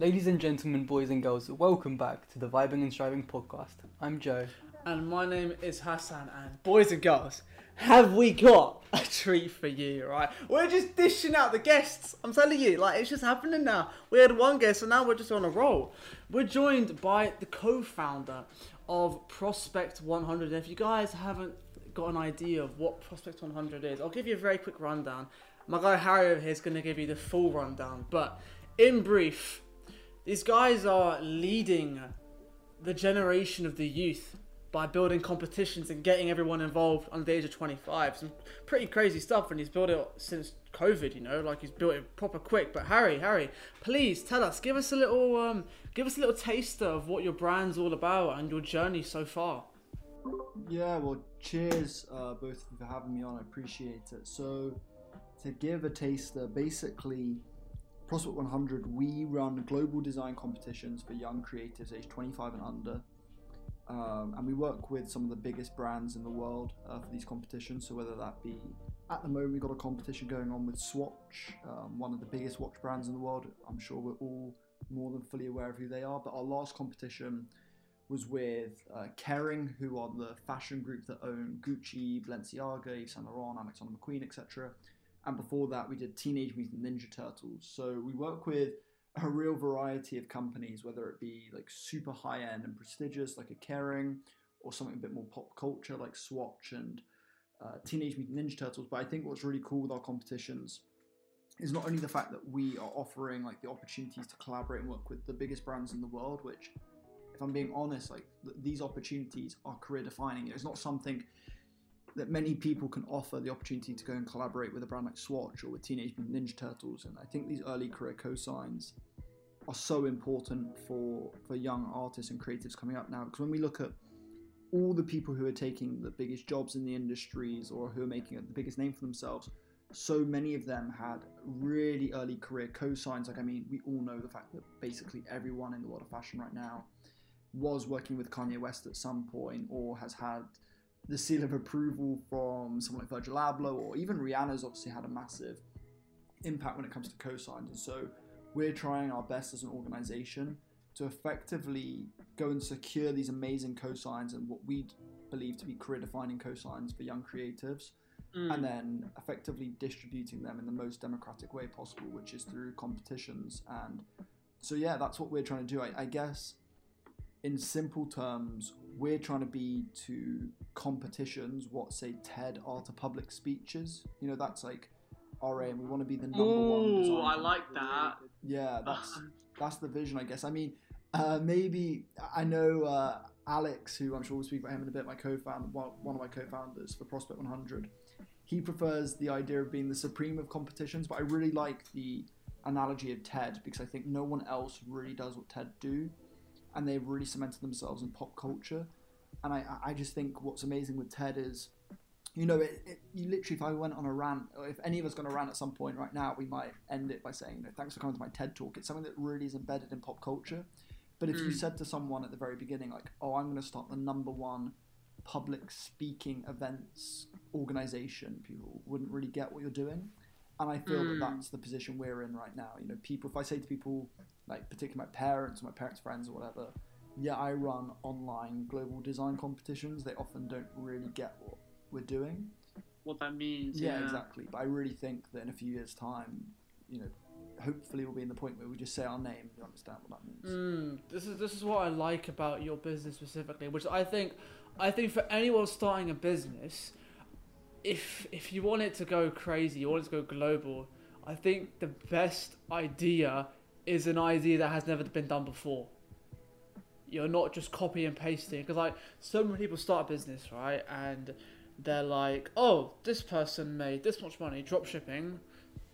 Ladies and gentlemen, boys and girls, welcome back to the Vibing and Striving podcast. I'm Joe. And my name is Hasan. And boys and girls, have we got a treat for you, right? We're just dishing out the guests. I'm telling you, like, it's just happening now. We had one guest, and now we're just on a roll. We're joined by the co founder of Prospect 100. If you guys haven't got an idea of what Prospect 100 is, I'll give you a very quick rundown. My guy Harry over here is going to give you the full rundown. But in brief, these guys are leading the generation of the youth by building competitions and getting everyone involved under the age of 25. Some pretty crazy stuff, and he's built it since COVID. You know, like he's built it proper quick. But Harry, Harry, please tell us, give us a little, um, give us a little taster of what your brand's all about and your journey so far. Yeah, well, cheers, uh, both of you for having me on. I appreciate it. So, to give a taster, basically, Prospect 100, we run global design competitions for young creatives aged 25 and under. Um, and we work with some of the biggest brands in the world uh, for these competitions. So, whether that be at the moment, we've got a competition going on with Swatch, um, one of the biggest watch brands in the world. I'm sure we're all more than fully aware of who they are. But our last competition was with uh, Kering, who are the fashion group that own Gucci, Balenciaga, Yves Saint Laurent, Alexander McQueen, etc and before that we did Teenage Mutant Ninja Turtles. So we work with a real variety of companies, whether it be like super high end and prestigious like a Kering, or something a bit more pop culture like Swatch and uh, Teenage Mutant Ninja Turtles. But I think what's really cool with our competitions is not only the fact that we are offering like the opportunities to collaborate and work with the biggest brands in the world, which if I'm being honest, like th- these opportunities are career defining. It's not something that many people can offer the opportunity to go and collaborate with a brand like Swatch or with Teenage Mutant Ninja Turtles. And I think these early career cosigns are so important for for young artists and creatives coming up now. Because when we look at all the people who are taking the biggest jobs in the industries or who are making the biggest name for themselves, so many of them had really early career cosigns. Like, I mean, we all know the fact that basically everyone in the world of fashion right now was working with Kanye West at some point or has had the seal of approval from someone like Virgil Abloh or even Rihanna's obviously had a massive impact when it comes to cosigns. And so we're trying our best as an organization to effectively go and secure these amazing cosigns and what we believe to be career defining cosigns for young creatives. Mm. And then effectively distributing them in the most democratic way possible, which is through competitions. And so, yeah, that's what we're trying to do. I, I guess, in simple terms, we're trying to be to competitions what say TED are to public speeches. You know, that's like our aim. We want to be the number Ooh, one. I like that. Yeah, that's that's the vision, I guess. I mean, uh, maybe I know uh, Alex, who I'm sure we'll speak about him in a bit. My co-founder, one of my co-founders for Prospect 100. He prefers the idea of being the supreme of competitions, but I really like the analogy of TED because I think no one else really does what TED do and they've really cemented themselves in pop culture. And I, I just think what's amazing with TED is, you know, it, it, you literally, if I went on a rant, or if any of us going to rant at some point right now, we might end it by saying, you know, thanks for coming to my TED talk. It's something that really is embedded in pop culture. But if mm. you said to someone at the very beginning, like, oh, I'm going to start the number one public speaking events organization, people wouldn't really get what you're doing. And I feel mm. that that's the position we're in right now. You know, people, if I say to people, like particularly my parents or my parents' friends or whatever, yeah, I run online global design competitions. They often don't really get what we're doing. What that means. Yeah, yeah, exactly. But I really think that in a few years' time, you know, hopefully we'll be in the point where we just say our name. You understand what that means. Mm, this is this is what I like about your business specifically, which I think, I think for anyone starting a business, if if you want it to go crazy, you want it to go global. I think the best idea is an idea that has never been done before. You're not just copy and pasting because like so many people start a business right and they're like, oh, this person made this much money drop shipping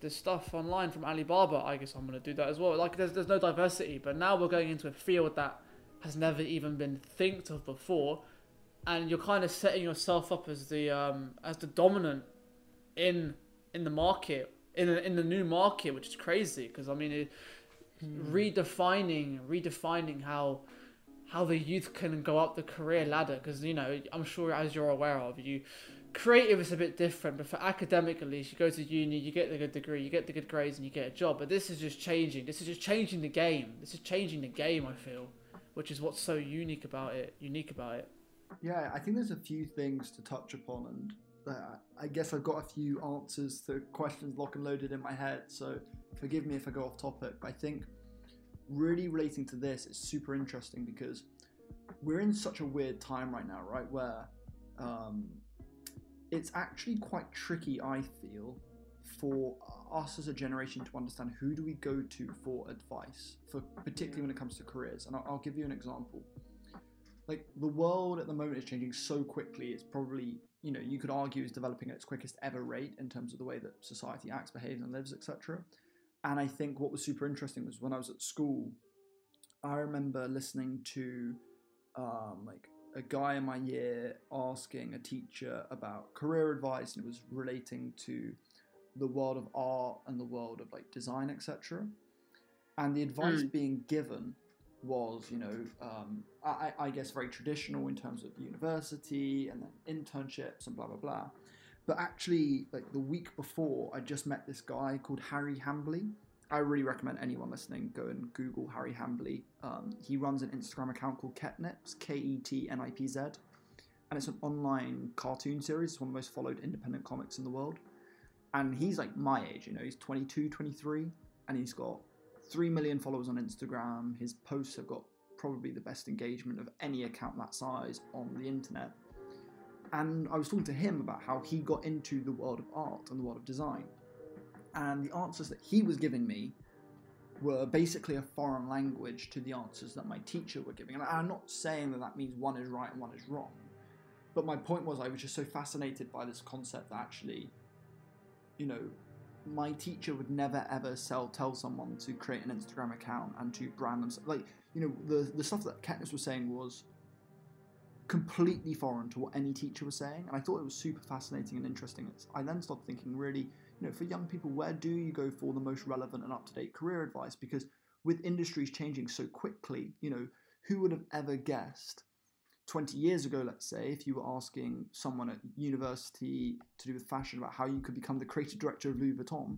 this stuff online from Alibaba. I guess I'm gonna do that as well. Like there's there's no diversity, but now we're going into a field that has never even been thinked of before, and you're kind of setting yourself up as the um, as the dominant in in the market in the, in the new market, which is crazy because I mean. It, mm. redefining redefining how how the youth can go up the career ladder because you know I'm sure as you're aware of you creative is a bit different, but for academic at least, you go to uni, you get the good degree, you get the good grades, and you get a job. But this is just changing. This is just changing the game. This is changing the game. I feel, which is what's so unique about it. Unique about it. Yeah, I think there's a few things to touch upon, and uh, I guess I've got a few answers to questions lock and loaded in my head. So forgive me if I go off topic. But I think really relating to this is super interesting because we're in such a weird time right now, right? Where um, it's actually quite tricky, I feel, for us as a generation to understand who do we go to for advice, for particularly when it comes to careers. And I'll, I'll give you an example. Like the world at the moment is changing so quickly. It's probably you know you could argue is developing at its quickest ever rate in terms of the way that society acts, behaves, and lives, etc. And I think what was super interesting was when I was at school, I remember listening to um, like a guy in my year asking a teacher about career advice, and it was relating to the world of art and the world of like design, etc. And the advice mm. being given was, you know, um, I, I, guess very traditional in terms of university and then internships and blah blah blah. But actually, like the week before, I just met this guy called Harry Hambley. I really recommend anyone listening go and Google Harry Hambley. Um, he runs an Instagram account called Ketnipz, K E T N I P Z, and it's an online cartoon series. It's one of the most followed independent comics in the world. And he's like my age, you know, he's 22, 23, and he's got 3 million followers on Instagram. His posts have got probably the best engagement of any account that size on the internet. And I was talking to him about how he got into the world of art and the world of design and the answers that he was giving me were basically a foreign language to the answers that my teacher were giving. And I'm not saying that that means one is right and one is wrong, but my point was I was just so fascinated by this concept that actually, you know, my teacher would never ever sell tell someone to create an Instagram account and to brand themselves. Like you know, the the stuff that Ketnipz was saying was completely foreign to what any teacher was saying, and I thought it was super fascinating and interesting. I then started thinking really you know, for young people, where do you go for the most relevant and up to date career advice? Because with industries changing so quickly, you know, who would have ever guessed 20 years ago, let's say, if you were asking someone at university to do with fashion about how you could become the creative director of Louis Vuitton,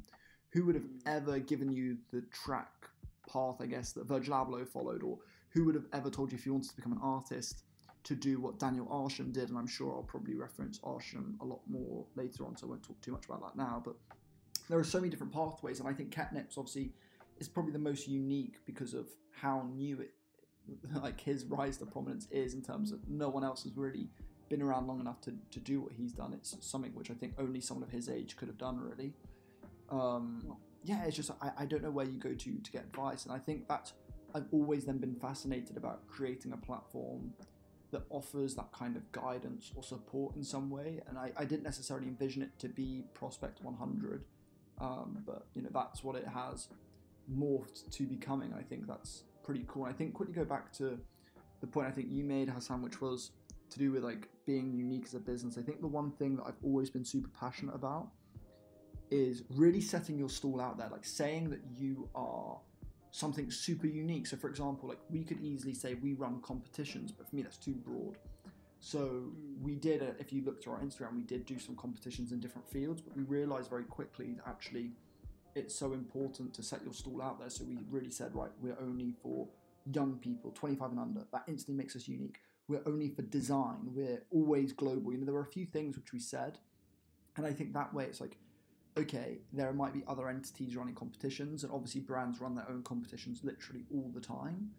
who would have mm. ever given you the track path, I guess, that Virgil Abloh followed, or who would have ever told you if you wanted to become an artist to do what Daniel Arsham did, and I'm sure I'll probably reference Arsham a lot more later on, so I won't talk too much about that now. But there are so many different pathways, and I think Ketnipz obviously is probably the most unique because of how new it, like his rise to prominence is in terms of no one else has really been around long enough to, to do what he's done. It's something which I think only someone of his age could have done, really. Um, yeah, it's just I, I don't know where you go to to get advice, and I think that I've always then been fascinated about creating a platform that offers that kind of guidance or support in some way. And I, I didn't necessarily envision it to be Prospect 100, um, but you know that's what it has morphed to becoming. I think that's pretty cool. I think quickly go back to the point I think you made, Hasan, which was to do with like being unique as a business. I think the one thing that I've always been super passionate about is really setting your stall out there, like saying that you are something super unique. So, for example, like we could easily say we run competitions, but for me that's too broad. So we did, a, if you look through our Instagram, we did do some competitions in different fields, but we realized very quickly that actually it's so important to set your stall out there. So we really said, right, we're only for young people, 25 and under. That instantly makes us unique. We're only for design. We're always global. You know, there were a few things which we said, and I think that way it's like okay, there might be other entities running competitions, and obviously brands run their own competitions literally all the time.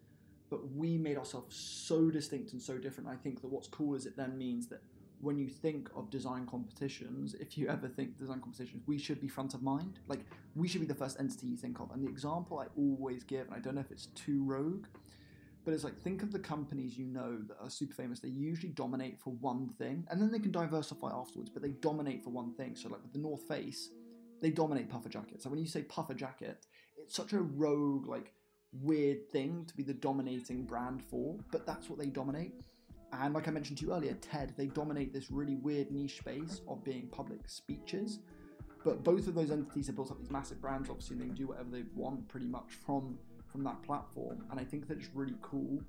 But we made ourselves so distinct and so different. I think that what's cool is it then means that when you think of design competitions, if you ever think design competitions, we should be front of mind. Like we should be the first entity you think of. And the example I always give, and I don't know if it's too rogue, but it's like think of the companies you know that are super famous. They usually dominate for one thing, and then they can diversify afterwards. But they dominate for one thing. So like with the North Face, they dominate puffer jackets. So when you say puffer jacket, it's such a rogue, like weird thing to be the dominating brand for, but that's what they dominate. And like I mentioned to you earlier, TED, they dominate this really weird niche space of being public speeches. But both of those entities have built up these massive brands. Obviously, they can do whatever they want pretty much from from that platform. And I think that it's really cool,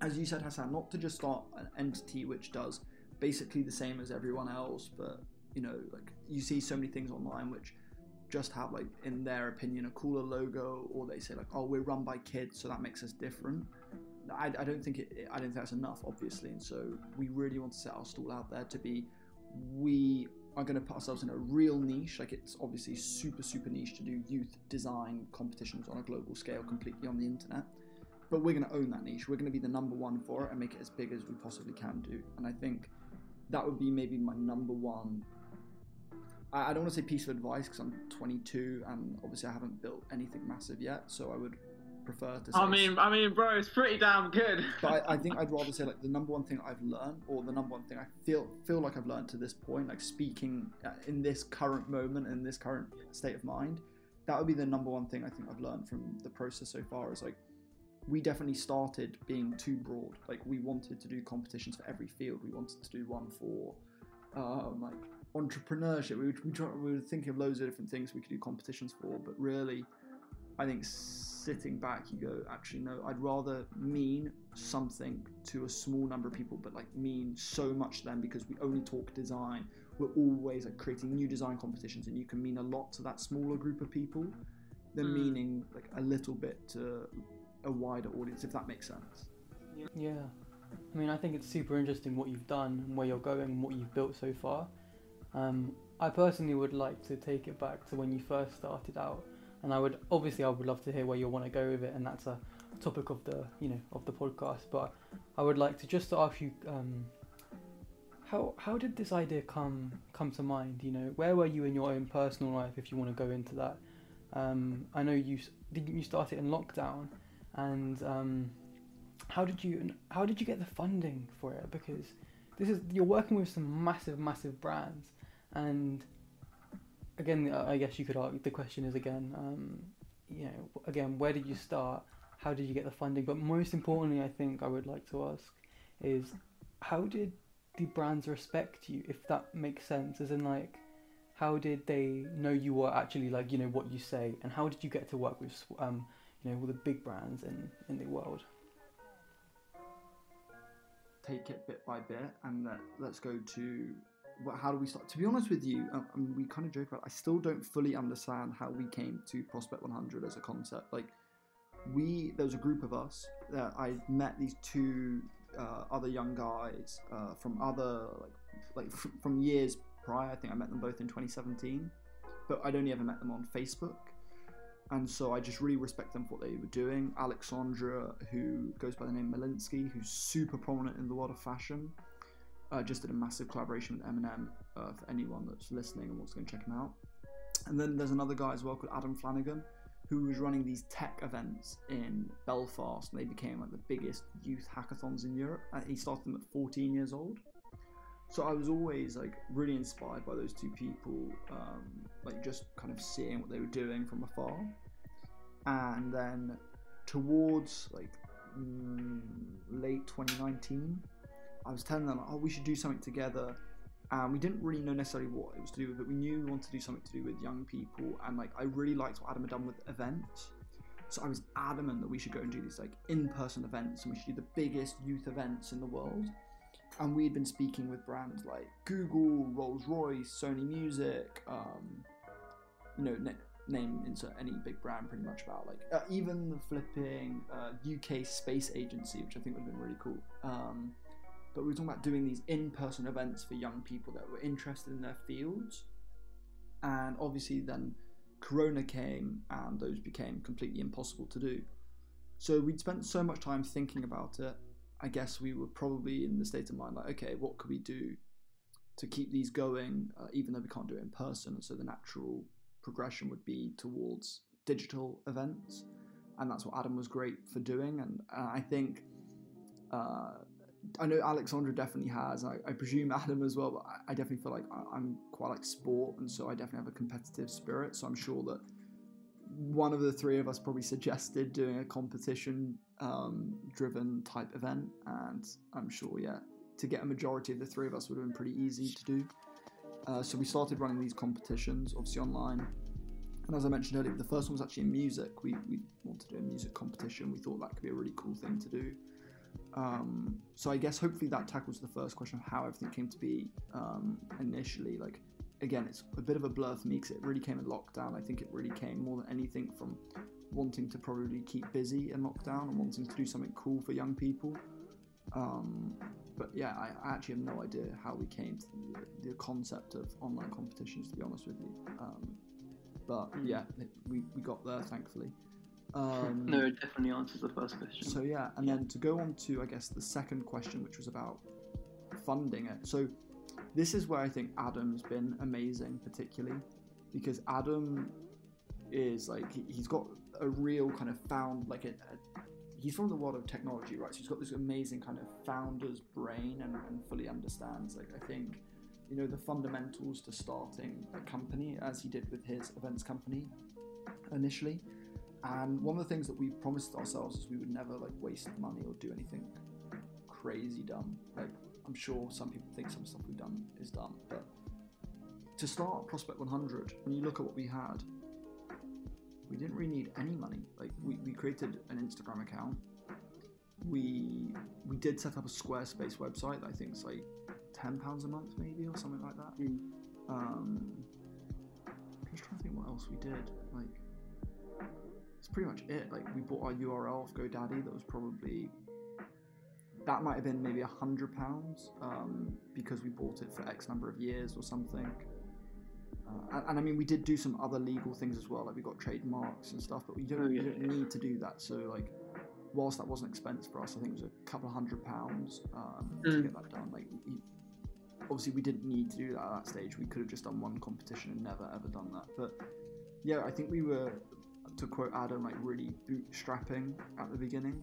as you said, Hasan, not to just start an entity which does basically the same as everyone else, but you know, like you see so many things online which just have like in their opinion a cooler logo or they say like oh we're run by kids so that makes us different I, I don't think it I don't think that's enough obviously. And so we really want to set our stall out there to be we are going to put ourselves in a real niche. Like it's obviously super super niche to do youth design competitions on a global scale completely on the internet. But we're going to own that niche. We're going to be the number one for it and make it as big as we possibly can do. And I think that would be maybe my number one I, don't want to say piece of advice because I'm 22 and obviously I haven't built anything massive yet. So I would prefer to. Say I mean, I mean, bro, it's pretty damn good. but I, I, think I'd rather say like the number one thing I've learned, or the number one thing I feel feel like I've learned to this point, like speaking uh, in this current moment, in this current state of mind. That would be the number one thing I think I've learned from the process so far. Is like we definitely started being too broad. Like we wanted to do competitions for every field. We wanted to do one for um, like entrepreneurship. We were, we, try, we were thinking of loads of different things we could do competitions for, but really, I think sitting back, you go, actually, no, I'd rather mean something to a small number of people, but like mean so much to them because we only talk design. We're always like creating new design competitions, and you can mean a lot to that smaller group of people than Mm. meaning like a little bit to a wider audience, if that makes sense. Yeah. I mean, I think it's super interesting what you've done and where you're going and what you've built so far. Um, I personally would like to take it back to when you first started out, and I would obviously I would love to hear where you want to go with it, and that's a topic of the you know of the podcast. But I would like to just ask you, um, how how did this idea come come to mind? You know, where were you in your own personal life, if you want to go into that? Um, I know you didn't you start it in lockdown, and um, how did you how did you get the funding for it? Because this is you're working with some massive massive brands, and again, I guess you could argue the question is again, um, you know, again, where did you start? How did you get the funding? But most importantly, I think I would like to ask is how did the brands respect you? If that makes sense, as in like. How did they know you were actually like you know what you say, and how did you get to work with um, you know all the big brands in in the world? take it bit by bit and let, let's go to how do we start? To be honest with you um, I mean, we kind of joke about it, i still don't fully understand how we came to prospect 100 as a concept. Like we there was a group of us that i met these two uh, other young guys uh, from other like like f- from years prior. I think i met them both in 2017 but i'd only ever met them on facebook. And so I just really respect them for what they were doing. Alexandra, who goes by the name Malinsky, who's super prominent in the world of fashion, uh, just did a massive collaboration with Eminem uh, for anyone that's listening and wants to go and check him out. And then there's another guy as well called Adam Flanagan, who was running these tech events in Belfast, and they became like the biggest youth hackathons in Europe. And he started them at 14 years old. So I was always like really inspired by those two people, um, like just kind of seeing what they were doing from afar. And then towards like mm, late 2019, I was telling them, oh, we should do something together. And we didn't really know necessarily what it was to do with, but we knew we wanted to do something to do with young people. And like, I really liked what Adam had done with events. So I was adamant that we should go and do these like in-person events, and we should do the biggest youth events in the world and we'd been speaking with brands like Google, Rolls Royce, Sony Music, um, you know, na- name insert any big brand pretty much about like uh, even the flipping uh, UK Space Agency, which I think would have been really cool. Um, but we were talking about doing these in-person events for young people that were interested in their fields, and obviously then Corona came and those became completely impossible to do. So we'd spent so much time thinking about it I guess we were probably in the state of mind like, okay, what could we do to keep these going, uh, even though we can't do it in person? And so the natural progression would be towards digital events, and that's what Adam was great for doing. And uh, I think uh, I know Alexandra definitely has. I, I presume Adam as well, but I, I definitely feel like I, I'm quite like sport, and so I definitely have a competitive spirit. So I'm sure that one of the three of us probably suggested doing a competition um, driven type event, and I'm sure, yeah, to get a majority of the three of us would have been pretty easy to do. Uh, so we started running these competitions, obviously online. And as I mentioned earlier, the first one was actually in music. We, we wanted to do a music competition. We thought that could be a really cool thing to do. Um, so I guess hopefully that tackles the first question of how everything came to be um, initially. Like, again, it's a bit of a blur for me because it really came in lockdown. I think it really came more than anything from wanting to probably keep busy in lockdown and wanting to do something cool for young people. Um, but yeah, I, I actually have no idea how we came to the, the concept of online competitions, to be honest with you. Um, but yeah, it- we, we got there, thankfully. Um, no, it definitely answers the first question. so yeah, and then to go on to I guess the second question, which was about funding it. So this is where I think Adam's been amazing, particularly because Adam is like he- he's got a real kind of found like a, a he's from the world of technology, right? So he's got this amazing kind of founder's brain and, and fully understands like I think you know the fundamentals to starting a company as he did with his events company initially. And one of the things that we promised ourselves is we would never like waste money or do anything crazy dumb. Like I'm sure some people think some stuff we've done is dumb, but to start Prospect 100, when you look at what we had, we didn't really need any money. Like we, we created an Instagram account. We we did set up a Squarespace website that I think is like ten pounds a month maybe or something like that. Mm. Um, I'm just trying to think what else we did. Like it's pretty much it. Like we bought our URL off GoDaddy. That was probably that might have been maybe a hundred pounds um, because we bought it for X number of years or something. Uh, and, and I mean, we did do some other legal things as well. Like we got trademarks and stuff, but we don't, Oh, yeah, we don't yeah. need to do that. So like, whilst that wasn't expensive for us, I think it was a couple of hundred pounds um, to Mm. get that done. Like, we, obviously we didn't need to do that at that stage. We could have just done one competition and never ever done that. But yeah, I think we were, to quote Adam, like really bootstrapping at the beginning.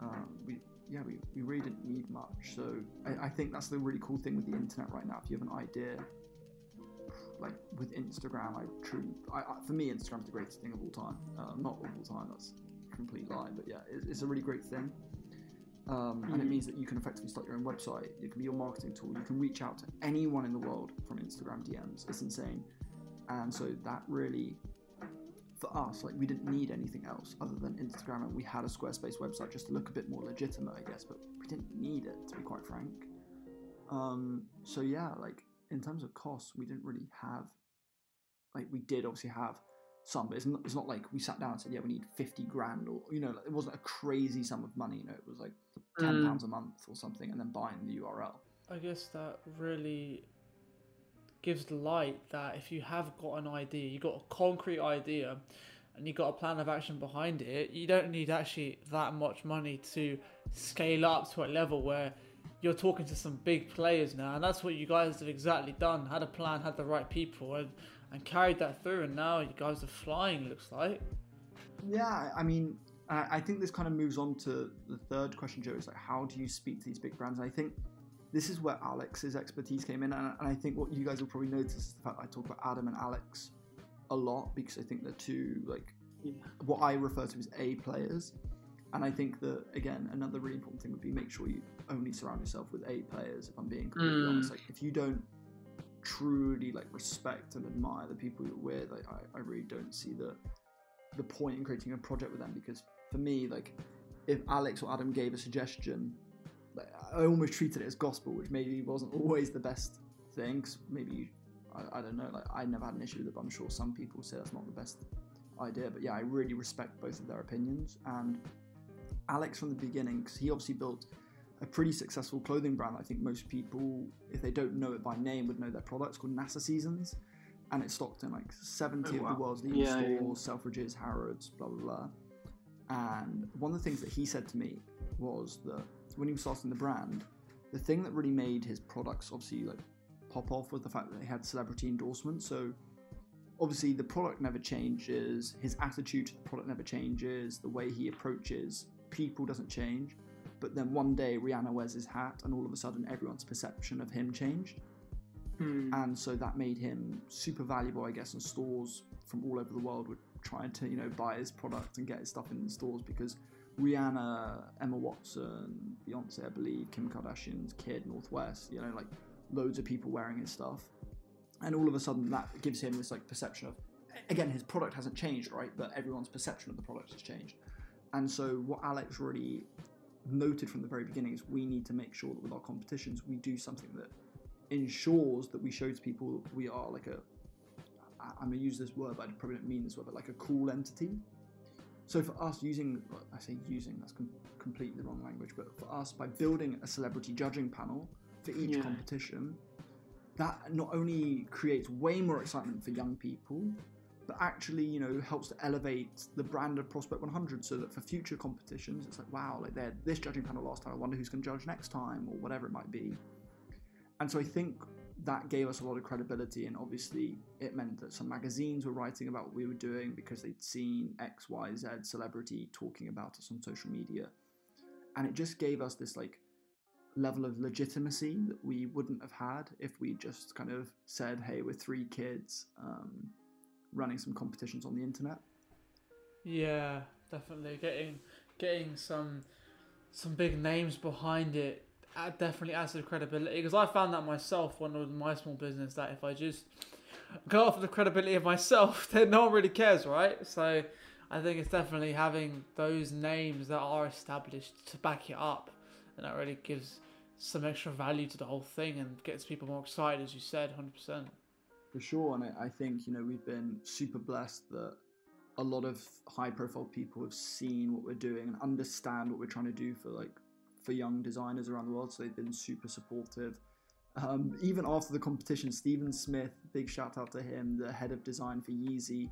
Um, we yeah, we, we really didn't need much. So I, I think that's the really cool thing with the internet right now. If you have an idea, like with Instagram, I truly, I, I, for me, Instagram's the greatest thing of all time. Uh, not of all time, that's a complete lie, but yeah, it's, it's a really great thing. Um, and it Mhm. means that you can effectively start your own website. It can be your marketing tool. You can reach out to anyone in the world from Instagram DMs. It's insane. And so that really, for us, like we didn't need anything else other than Instagram, and we had a Squarespace website just to look a bit more legitimate, I guess. But we didn't need it, to be quite frank. Um, so yeah, like in terms of costs, we didn't really have, like we did obviously have some, but it's not, it's not like we sat down and said, yeah, we need 50 grand or, you know, like, it wasn't a crazy sum of money, you know, it was like 10 Mm. pounds a month or something and then buying the URL. I guess that really gives light that if you have got an idea, you've got a concrete idea, and you've got a plan of action behind it, you don't need actually that much money to scale up to a level where you're talking to some big players now, and that's what you guys have exactly done. Had a plan, had the right people, and, and carried that through, and now you guys are flying. Looks like. Yeah, I- mean, I I think this kind of moves on to the third question, Joe. Is like, how do you speak to these big brands? And I think this is where Alex's expertise came in, and, and I think what you guys will probably notice is the fact that I talk about Adam and Alex a lot because I think they're two like Yeah. what I refer to as A players. And I think that again, another really important thing would be make sure you only surround yourself with A players. If I'm being completely Mm. honest, like if you don't truly like respect and admire the people you're with, like, I, I really don't see the the point in creating a project with them because for me, like if Alex or Adam gave a suggestion, I almost treated it as gospel, which maybe wasn't always the best thing. 'cause maybe I, I don't know, like I never had an issue with it, but I'm sure some people say that's not the best idea. But yeah, I really respect both of their opinions. And Alex from the beginning, because he obviously built a pretty successful clothing brand. I think most people, if they don't know it by name, would know their products called NASA Seasons. And it's stocked in like 70 Oh, of the world's leading Yeah, yeah. stores, Selfridges, Harrods, blah, blah, blah. And one of the things that he said to me was that when he was starting the brand, the thing that really made his products obviously like pop off was the fact that they had celebrity endorsements. So obviously the product never changes, his attitude to the product never changes, the way he approaches people doesn't change. But then one day Rihanna wears his hat, and all of a sudden everyone's perception of him changed Hmm. and so that made him super valuable, I guess. And stores from all over the world were trying to, you know, buy his product and get his stuff in the stores because Rihanna, Emma Watson, Beyonce, I believe, Kim Kardashian's kid, North West, you know, like loads of people wearing his stuff, and all of a sudden that gives him this like perception of, again, his product hasn't changed, right? But everyone's perception of the product has changed, and so what Alex really noted from the very beginning is we need to make sure that with our competitions we do something that ensures that we show to people we are like a, I'm gonna use this word, but I probably don't mean this word, but like a cool entity. So for us, using well, I say using that's com- completely the wrong language, but for us by building a celebrity judging panel for each Yeah. competition, that not only creates way more excitement for young people, but actually you know helps to elevate the brand of Prospect 100, so that for future competitions, it's like wow, like they're this judging panel last time. I wonder who's going to judge next time, or whatever it might be. And so I think that gave us a lot of credibility, and obviously it meant that some magazines were writing about what we were doing because they'd seen X, Y, Z celebrity talking about us on social media, and it just gave us this like level of legitimacy that we wouldn't have had if we just kind of said, "Hey, we're three kids um, running some competitions on the internet." Yeah, definitely getting getting some some big names behind it uh, definitely adds to the credibility because I found that myself when was my small business that if I just go off the credibility of myself, then no one really cares, right? So I think it's definitely having those names that are established to back it up, and that really gives some extra value to the whole thing and gets people more excited, as you said, hundred percent. For sure, and I think you know we've been super blessed that a lot of high-profile people have seen what we're doing and understand what we're trying to do for like for young designers around the world. So they've been super supportive. Um, even after the competition, Stephen Smith, big shout out to him, the head of design for Yeezy,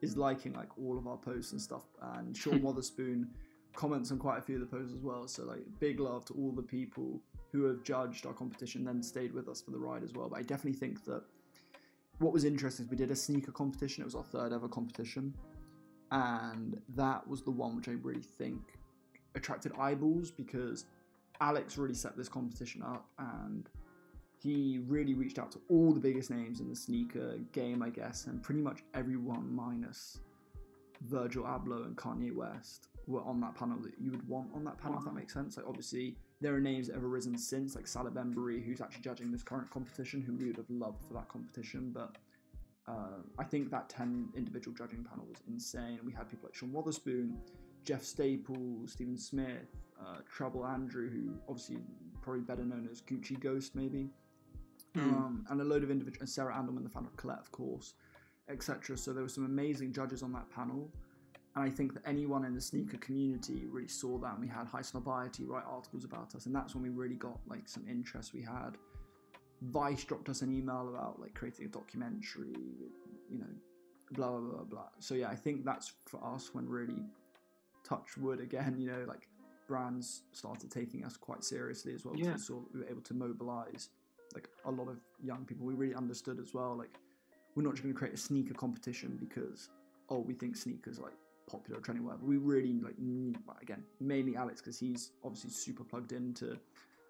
is liking like all of our posts and stuff. And Sean Wotherspoon comments on quite a few of the posts as well. So like big love to all the people who have judged our competition, then stayed with us for the ride as well. But I definitely think that what was interesting is we did a sneaker competition. It was our third ever competition, and that was the one which I really think attracted eyeballs because Alex really set this competition up and he really reached out to all the biggest names in the sneaker game, I guess, and pretty much everyone minus Virgil Abloh and Kanye West were on that panel that you would want on that panel, if that makes sense. Like, obviously, there are names that have arisen since, like Salehe Bembury, who's actually judging this current competition, who we would have loved for that competition, but uh, I think that 10 individual judging panel was insane. We had people like Sean Wotherspoon, Jeff Staples, Stephen Smith, uh, Trouble Andrew, who obviously probably better known as Gucci Ghost, maybe, um, and a load of individuals, Sarah Andelman, the founder of Colette, of course, etc. So there were some amazing judges on that panel. And I think that anyone in the sneaker community really saw that, and we had Highsnobiety write articles about us, and that's when we really got like some interest. We had Vice dropped us an email about like creating a documentary, you know, blah blah blah blah. So yeah, I think that's for us when really touch wood again, you know, like brands started taking us quite seriously as well. Yeah. We we were able to mobilize like a lot of young people. We really understood as well, like we're not just going to create a sneaker competition because oh we think sneakers are like popular or trending whatever. We really like again mainly Alex because he's obviously super plugged into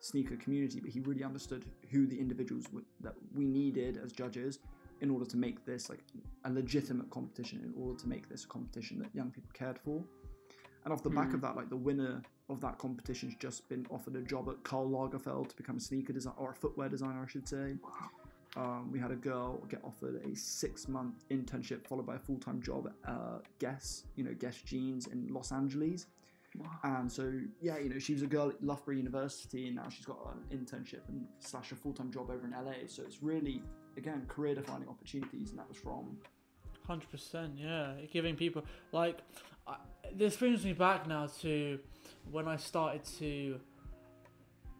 sneaker community, but he really understood who the individuals w- that we needed as judges in order to make this like a legitimate competition, in order to make this a competition that young people cared for. And off the back of that, like the winner of that competition's just been offered a job at Karl Lagerfeld to become a sneaker designer or a footwear designer, I should say. Um, we had a girl get offered a six-month internship followed by a full-time job at uh, Guess, you know, Guess Jeans in Los Angeles. And so, yeah, you know, she was a girl at Loughborough University, and now she's got an internship and slash a full-time job over in LA. So it's really, again, career-defining opportunities, and that was from Hundred percent, yeah. Giving people like I, this brings me back now to when I started to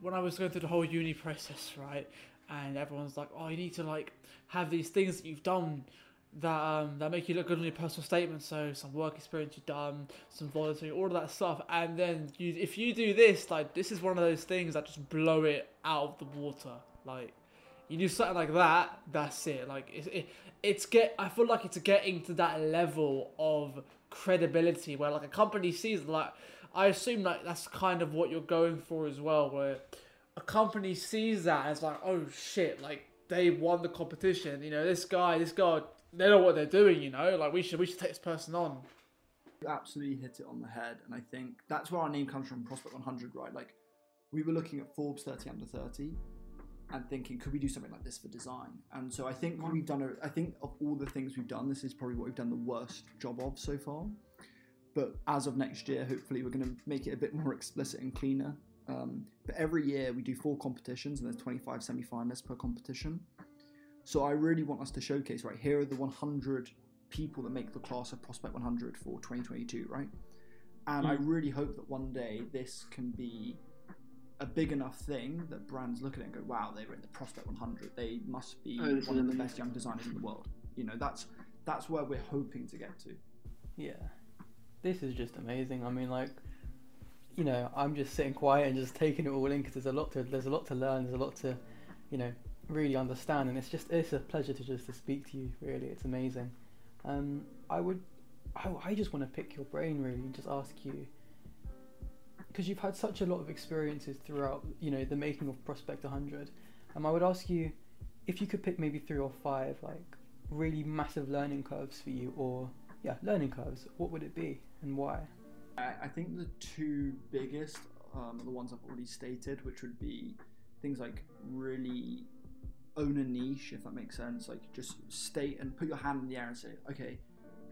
when I was going through the whole uni process, right? And everyone's like, "Oh, you need to like have these things that you've done that um, that make you look good on your personal statement. So some work experience you've done, some volunteering, all of that stuff. And then you, if you do this, like this is one of those things that just blow it out of the water. Like you do something like that, that's it. Like it's it, it's get. I feel like it's getting to that level of credibility where like a company sees like I assume like that's kind of what you're going for as well, where a company sees that as like, oh shit, like they won the competition. You know, this guy, this guy, they know what they're doing. You know, like we should we should take this person on. You absolutely hit it on the head, and I think that's where our name comes from, Prospect 100, right? Like, we were looking at Forbes 30 under 30 and thinking, could we do something like this for design? And so I think we've done, a, I think of all the things we've done, this is probably what we've done the worst job of so far. but as of next year, hopefully, we're going to make it a bit more explicit and cleaner. Um, but every year we do four competitions, and there's 25 semi-finalists per competition. So I really want us to showcase right here are the 100 people that make the class of Prospect 100 for 2022, right? And I Mm. really hope that one day this can be a big enough thing that brands look at it and go, "Wow, they were in the Prospect 100. They must be Oh, this one is of the best young designers in the world." You know, that's that's where we're hoping to get to. Yeah, this is just amazing. I mean, like, you know, I'm just sitting quiet and just taking it all in because there's a lot to there's a lot to learn. There's a lot to, you know, really understand, and it's just it's a pleasure to just to speak to you. Really, it's amazing. Um, I would, I, I just want to pick your brain really and just ask you because you've had such a lot of experiences throughout, you know, the making of Prospect 100. Um, I would ask you if you could pick maybe three or five like really massive learning curves for you, or yeah, learning curves. What would it be and why? I, I think the two biggest um, the ones I've already stated, which would be things like really own a niche, if that makes sense. Like just state and put your hand in the air and say, okay,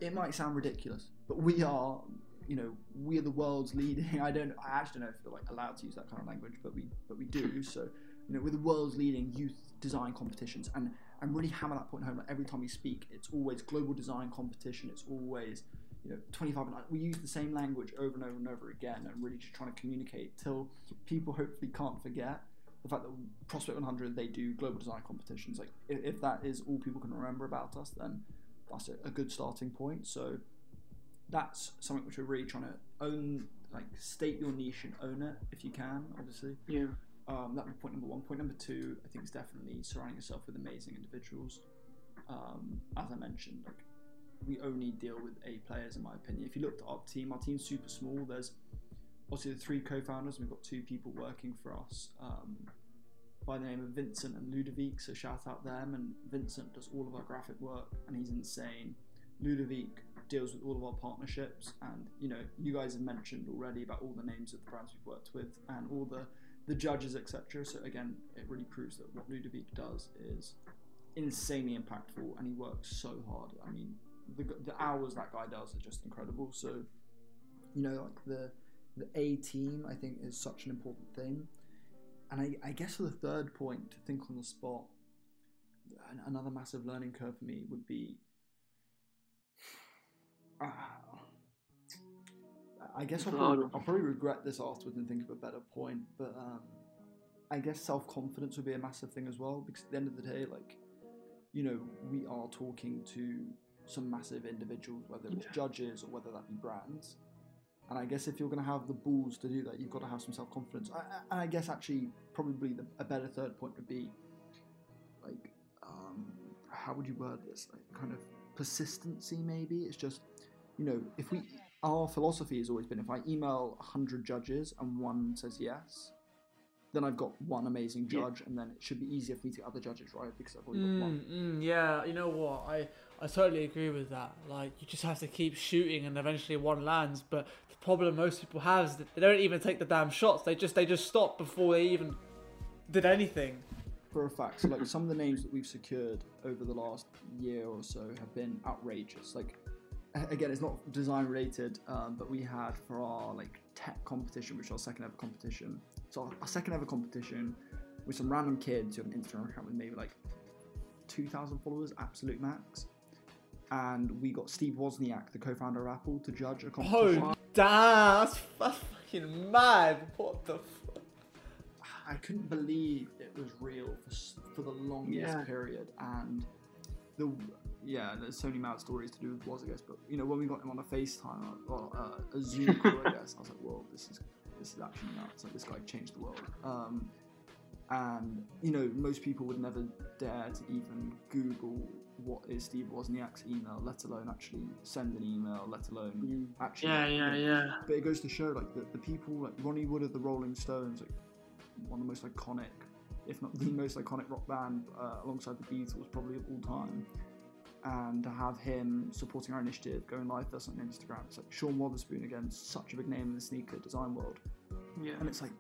it might sound ridiculous, but we are, you know, we are the world's leading. I don't, I actually don't know if they're like allowed to use that kind of language, but we, but we do. So, you know, we're the world's leading youth design competitions, and and really hammer that point home. Like every time we speak, it's always global design competition. It's always you know 25 and we use the same language over and over and over again and really just trying to communicate till people hopefully can't forget the fact that prospect 100 they do global design competitions like if, if that is all people can remember about us then that's a, a good starting point so that's something which we're really trying to own like state your niche and own it if you can obviously Yeah. um, that would be point number one. Point number two, I think, is definitely surrounding yourself with amazing individuals. Um, as I mentioned, like we only deal with A players, in my opinion. If you look at our team, our team's super small. There's obviously the three co-founders. and We've got two people working for us um, by the name of Vincent and Ludovic. So shout out them. And Vincent does all of our graphic work, and he's insane. Ludovic deals with all of our partnerships, and you know, you guys have mentioned already about all the names of the brands we've worked with and all the the judges, etc. So again, it really proves that what Ludovic does is insanely impactful, and he works so hard. I mean, the the hours that guy does are just incredible. So, you know, like the the A team, I think is such an important thing. And I, I guess for the third point, to think on the spot, another massive learning curve for me would be. Ah, I guess I'll probably. I'll probably regret this afterwards and think of a better point, but um, I guess self confidence would be a massive thing as well because at the end of the day, like, you know, we are talking to some massive individuals, whether it's Yeah. judges or whether that be brands. And I guess if you're going to have the balls to do that, you've got to have some self confidence. And I guess actually, probably the, a better third point would be like, um, how would you word this? Like, kind of persistency, maybe. It's just, you know, if we, our philosophy has always been if I email 100 judges and one says yes, then I've got one amazing Yeah. judge, and then it should be easier for me to get other judges, right? Because I've already got one. Mm, mm, yeah, you know what? I, I totally agree with that. Like, you just have to keep shooting, and eventually one lands. But the problem most people have is that they don't even take the damn shots. They just they just stop before they even did anything. for a fact. So like some of the names that we've secured over the last year or so have been outrageous. Like again, it's not design related, um, but we had for our like tech competition, which was our second ever competition. So our, our second ever competition with some random kids who have an Instagram account with maybe like two thousand followers, absolute max. And we got Steve Wozniak, the co-founder of Apple, to judge a competition. Oh damn! That's, that's fucking mad. What the? I couldn't believe it was real for, for the longest Yeah. period, and the yeah, there's so many mad stories to do with Woz I guess, but you know when we got him on a FaceTime or uh, a Zoom call, I guess I was like, whoa, this is this is actually nuts. Like this guy changed the world. Um, and you know most people would never dare to even Google what is Steve Wozniak's email, let alone actually send an email, let alone actually. Yeah, you yeah, know, yeah. but it goes to show like the, the people like Ronnie Wood of the Rolling Stones, like one of the most iconic, if not the most iconic rock band uh, alongside the Beatles probably of all time. And to have him supporting our initiative, going live with us on Instagram, it's like Sean Wotherspoon again, such a big name in the sneaker design world. Yeah. And it's like,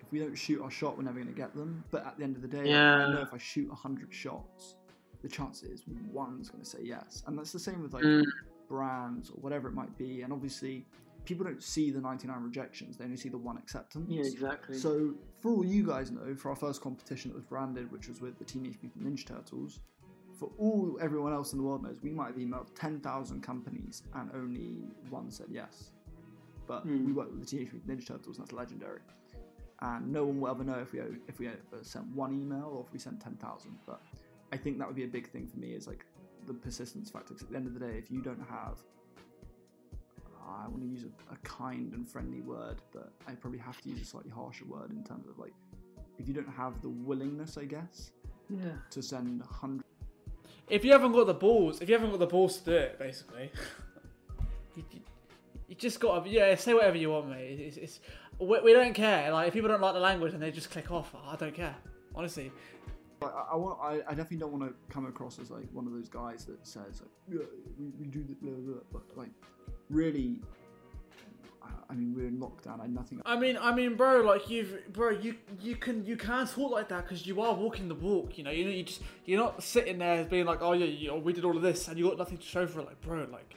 if we don't shoot our shot, we're never going to get them. But at the end of the day, Yeah. I know if I shoot 100 shots, the chance is one's going to say yes. And that's the same with like Mm. brands or whatever it might be. And obviously, people don't see the 99 rejections; they only see the one acceptance. Yeah, exactly. So, for all you guys know, for our first competition that was branded, which was with the Teenage Mutant Ninja Turtles, for all everyone else in the world knows, we might have emailed 10,000 companies and only one said yes. But Hmm. we worked with the Teenage Mutant Ninja Turtles, and that's legendary. And no one will ever know if we if we sent one email or if we sent 10,000. But I think that would be a big thing for me is like the persistence factor. Because at the end of the day, if you don't have I want to use a, a kind and friendly word, but I probably have to use a slightly harsher word in terms of like, if you don't have the willingness, I guess, Yeah. to send hundreds. If you haven't got the balls, if you haven't got the balls to do it, basically, you, you, just got to yeah say whatever you want, mate. It's, it's we, we don't care. Like if people don't like the language and they just click off, I don't care. Honestly, I, I want. I, I definitely don't want to come across as like one of those guys that says like, yeah, we, we do the blah, blah, blah. but like, really, I, mean, we're in lockdown. I had nothing. I mean, I mean, bro, like you've, bro, you you can you can talk like that because you are walking the walk. You know, you know, you just you're not sitting there being like, oh yeah, you, we did all of this and you got nothing to show for it. Like, bro, like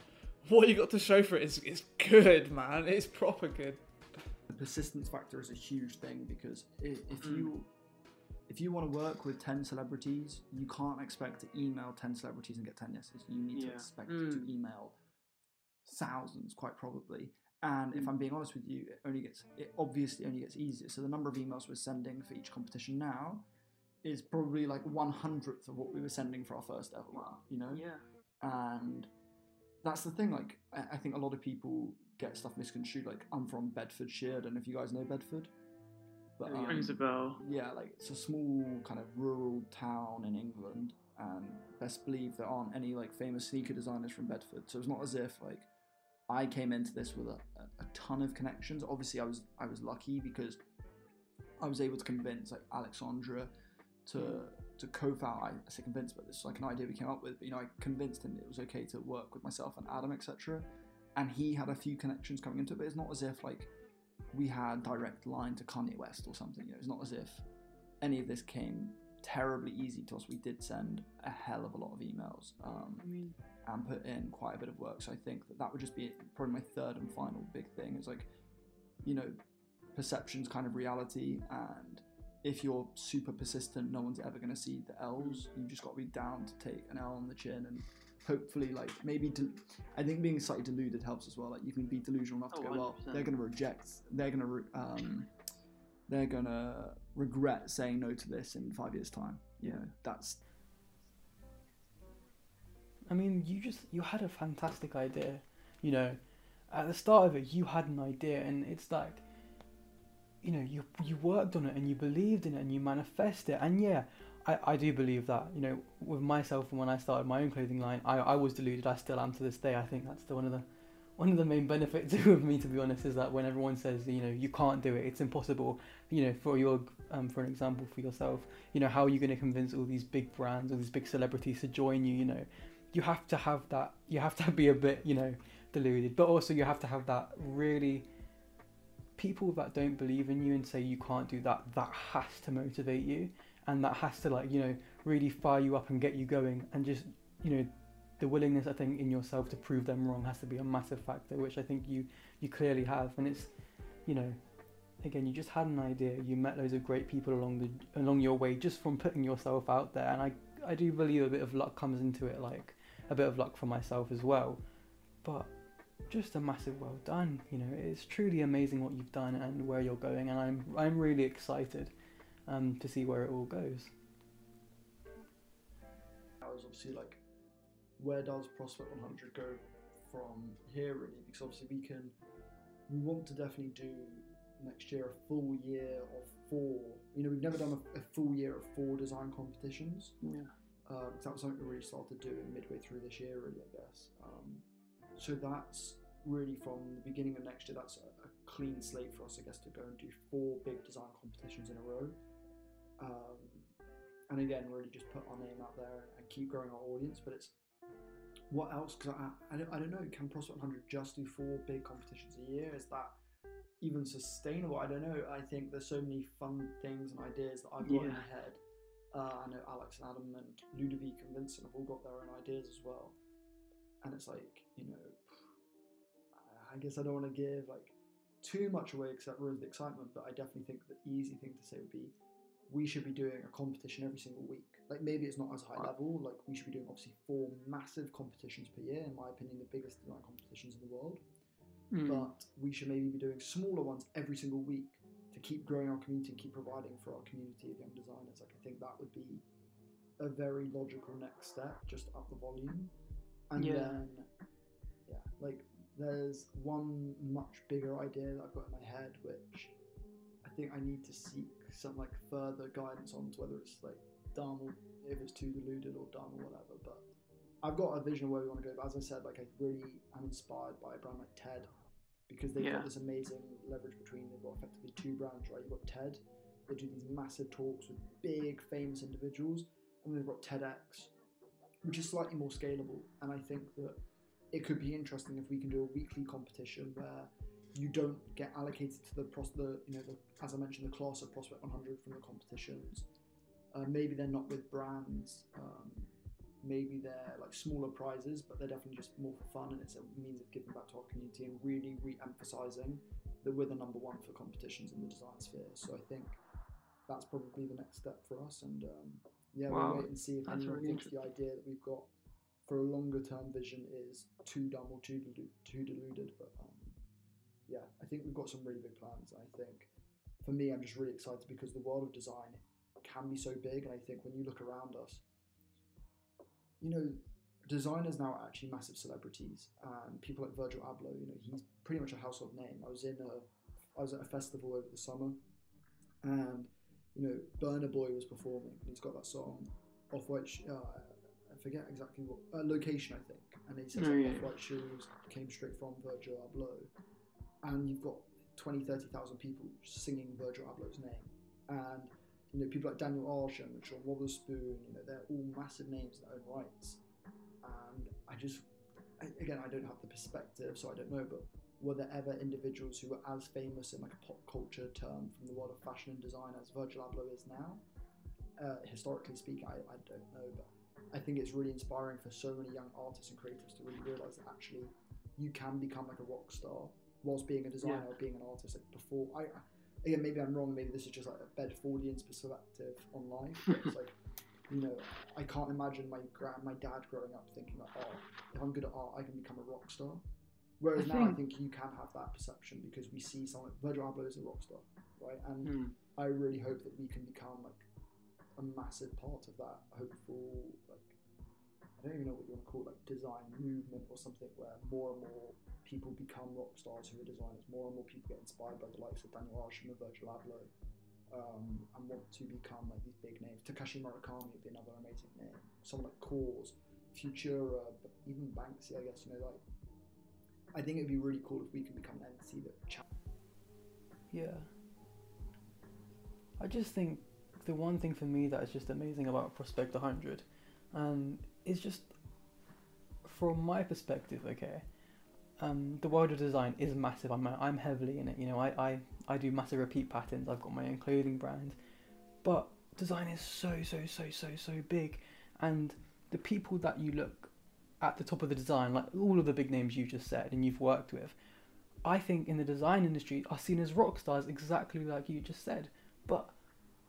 what you got to show for it is is good, man. It's proper good. the persistence factor is a huge thing because if, if you if you want to work with 10 celebrities you can't expect to email 10 celebrities and get 10 yeses you need to expect Mm. to email thousands quite probably and if Mm. i'm being honest with you it only gets it obviously only gets easier so the number of emails we're sending for each competition now is probably like one hundredth of what we were sending for our first ever one you know yeah. and that's the thing. Like, I I think a lot of people get stuff misconstrued. Like, I'm from Bedfordshire. I don't know if you guys know Bedford, but um, Rings a bell. yeah, like it's a small kind of rural town in England, and best believe there aren't any like famous sneaker designers from Bedford. So it's not as if like I came into this with a, a, ton of connections. Obviously, I was I was lucky because I was able to convince like Alexandra to to co-found. I, I say convince, but this is like an idea we came up with. But you know, I convinced him it was okay to work with myself and Adam, etc. And he had a few connections coming into it. But it's not as if like we had direct line to Kanye West or something. You know, it's not as if any of this came terribly easy to us. We did send a hell of a lot of emails um, I mean, and put in quite a bit of work. So I think that that would just be probably my third and final big thing. Is like, you know, perception's kind of reality, and if you're super persistent, no one's ever going to see the L's. You've just got to be down to take an L on the chin and. Hopefully, like maybe, del- I think being slightly deluded helps as well. Like you can be delusional enough to Oh, go, well, 100%. they're going to reject, they're going to, re- um, they're going to regret saying no to this in five years' time. You know, that's I mean, you just you had a fantastic idea, you know. At the start of it, you had an idea, and it's like, you know, you you worked on it and you believed in it and you manifest it, and yeah, I, I do believe that. You know, with myself and when I started my own clothing line, I, I was deluded. I still am to this day. I think that's the one of the one of the main benefits of me, to be honest, is that when everyone says, you know, you can't do it, it's impossible. You know, for your um, for an example for yourself, you know, how are you going to convince all these big brands, all these big celebrities to join you? You know, you have to have that you have to be a bit you know deluded but also you have to have that really people that don't believe in you and say you can't do that that has to motivate you and that has to like you know really fire you up and get you going and just you know the willingness i think in yourself to prove them wrong has to be a massive factor which i think you you clearly have and it's you know again you just had an idea you met loads of great people along the along your way just from putting yourself out there and i i do believe a bit of luck comes into it like a bit of luck for myself as well. But just a massive well done. You know, it's truly amazing what you've done and where you're going, and I'm I'm really excited um, to see where it all goes. That was obviously like, where does Prospect 100 go from here, really? Because obviously we can, we want to definitely do next year a full year of four. You know, we've never done a, a full year of four design competitions. Yeah. Uh, 'cause that was something we really started doing midway through this year, really, I guess. Um, so that's really from the beginning of next year. That's a, a clean slate for us, I guess, to go and do four big design competitions in a row. Um, and again, really just put our name out there and keep growing our audience. But it's what else? Because I, I, don't, I don't know. Can Prospect 100 just do four big competitions a year? Is that even sustainable? I don't know. I think there's so many fun things and ideas that I've got in my head. Uh, I know Alex and Adam and Ludovic and Vincent have all got their own ideas as well. and it's like you know, I guess I don't want to give like too much away because that ruins the excitement. But I definitely think the easy thing to say would be we should be doing a competition every single week. Like maybe it's not as high level. Like we should be doing obviously four massive competitions per year. In my opinion, the biggest design competitions in the world. Mm. But we should maybe be doing smaller ones every single week to keep growing our community and keep providing for our community of young designers. Like I think that would be a very logical next step. Just up the volume, and Yeah. then yeah, like there's one much bigger idea that I've got in my head, which I think I need to seek some like further guidance on, to whether it's like dumb or if it's too deluded or dumb or whatever. But I've got a vision of where we want to go. But as I said, like I really am inspired by a brand like TED because they've Yeah. got this amazing leverage between. They've got effectively two brands, right? You've got TED. They do these massive talks with big famous individuals, and then they've got TEDx, which is slightly more scalable. And I think that it could be interesting if we can do a weekly competition where you don't get allocated to the, pros- the you know, the, as I mentioned, the class of Prospect 100 from the competitions. Uh, maybe they're not with brands. Um, maybe they're like smaller prizes, but they're definitely just more for fun, and it's a means of giving back to our community and really re-emphasizing that we're the number one for competitions in the design sphere. So I think that's probably the next step for us, and um, yeah, Wow, we'll wait and see if that's anyone really thinks the idea that we've got for a longer term vision is too dumb or too delu- too deluded. But um, yeah, I think we've got some really big plans. I think for me, I'm just really excited because the world of design can be so big, and I think when you look around us, you know, designers now are actually massive celebrities, and people like Virgil Abloh, you know, he's pretty much a household name. I was in a, I was at a festival over the summer, and you know, Burna Boy was performing, and he's got that song, Off White. Sh- uh, I forget exactly what uh, location, I think, and he says Oh, like, yeah. Off White shoes came straight from Virgil Abloh, and you've got 20, 30,000 people singing Virgil Abloh's name, and you know, people like Daniel Arsham and Sean Wotherspoon, you know, they're all massive names in their own rights. And I just, again, I don't have the perspective, so I don't know, but were there ever individuals who were as famous in like a pop culture term from the world of fashion and design as Virgil Abloh is now? Uh, historically speaking, I, I don't know, but I think it's really inspiring for so many young artists and creatives to really realize that actually you can become like a rock star whilst being a designer Yeah. or being an artist. Like before, I, I again, maybe I'm wrong. Maybe this is just like a Bedfordian's perspective on life. It's like, you know, I can't imagine my grand, my dad growing up thinking like, oh, if I'm good at art, I can become a rock star. Whereas I now I think- think you can have that perception because we see someone like Virgil Abloh is a rock star, right? And Mm. I really hope that we can become like a massive part of that hopeful don't even know what you want to call it, like design movement or something where more and more people become rock stars who are designers, more and more people get inspired by the likes of Daniel Arsham and Virgil Abloh. Um, and want to become like these big names. Takashi Murakami would be another amazing name. Someone like KAWS, Futura, but even Banksy, I guess. You know, like I think it'd be really cool if we could become an entity that Yeah. I just think the one thing for me that is just amazing about Prospect 100, and it's just from my perspective, okay. Um, the world of design is massive. I'm I'm heavily in it. You know, I, I, I do massive repeat patterns. I've got my own clothing brand, but design is so so so so so big, and the people that you look at the top of the design, like all of the big names you just said and you've worked with, I think in the design industry are seen as rock stars exactly like you just said. But